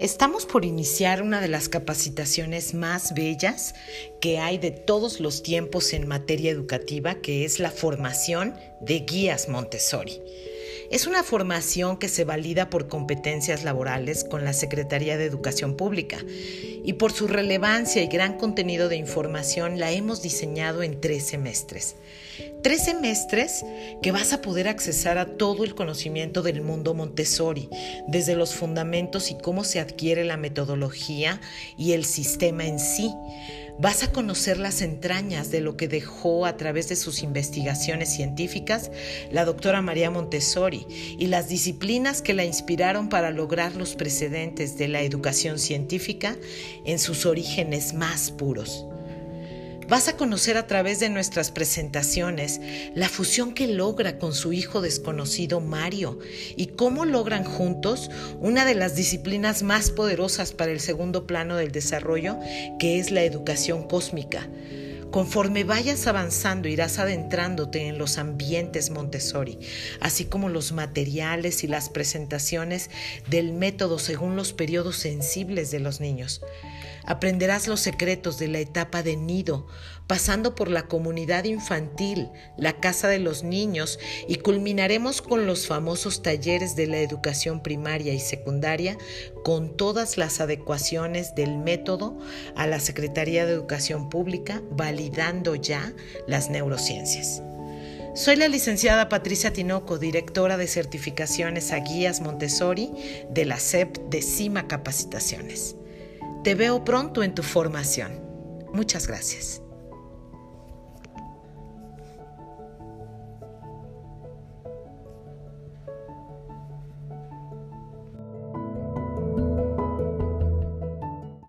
Estamos por iniciar una de las capacitaciones más bellas que hay de todos los tiempos en materia educativa, que es la formación de guías Montessori. Es una formación que se valida por competencias laborales con la Secretaría de Educación Pública y por su relevancia y gran contenido de información la hemos diseñado en tres semestres. Tres semestres que vas a poder accesar a todo el conocimiento del mundo Montessori, desde los fundamentos y cómo se adquiere la metodología y el sistema en sí Vas a conocer las entrañas de lo que dejó a través de sus investigaciones científicas la doctora María Montessori y las disciplinas que la inspiraron para lograr los precedentes de la educación científica en sus orígenes más puros. Vas a conocer a través de nuestras presentaciones la fusión que logra con su hijo desconocido Mario y cómo logran juntos una de las disciplinas más poderosas para el segundo plano del desarrollo, que es la educación cósmica. Conforme vayas avanzando irás adentrándote en los ambientes Montessori, así como los materiales y las presentaciones del método según los periodos sensibles de los niños. Aprenderás los secretos de la etapa de nido, pasando por la comunidad infantil, la casa de los niños y culminaremos con los famosos talleres de la educación primaria y secundaria con todas las adecuaciones del método a la Secretaría de Educación Pública, validando ya las neurociencias. Soy la licenciada Patricia Tinoco, directora de certificaciones a guías Montessori de la CEP de CIMA Capacitaciones. Te veo pronto en tu formación. Muchas gracias.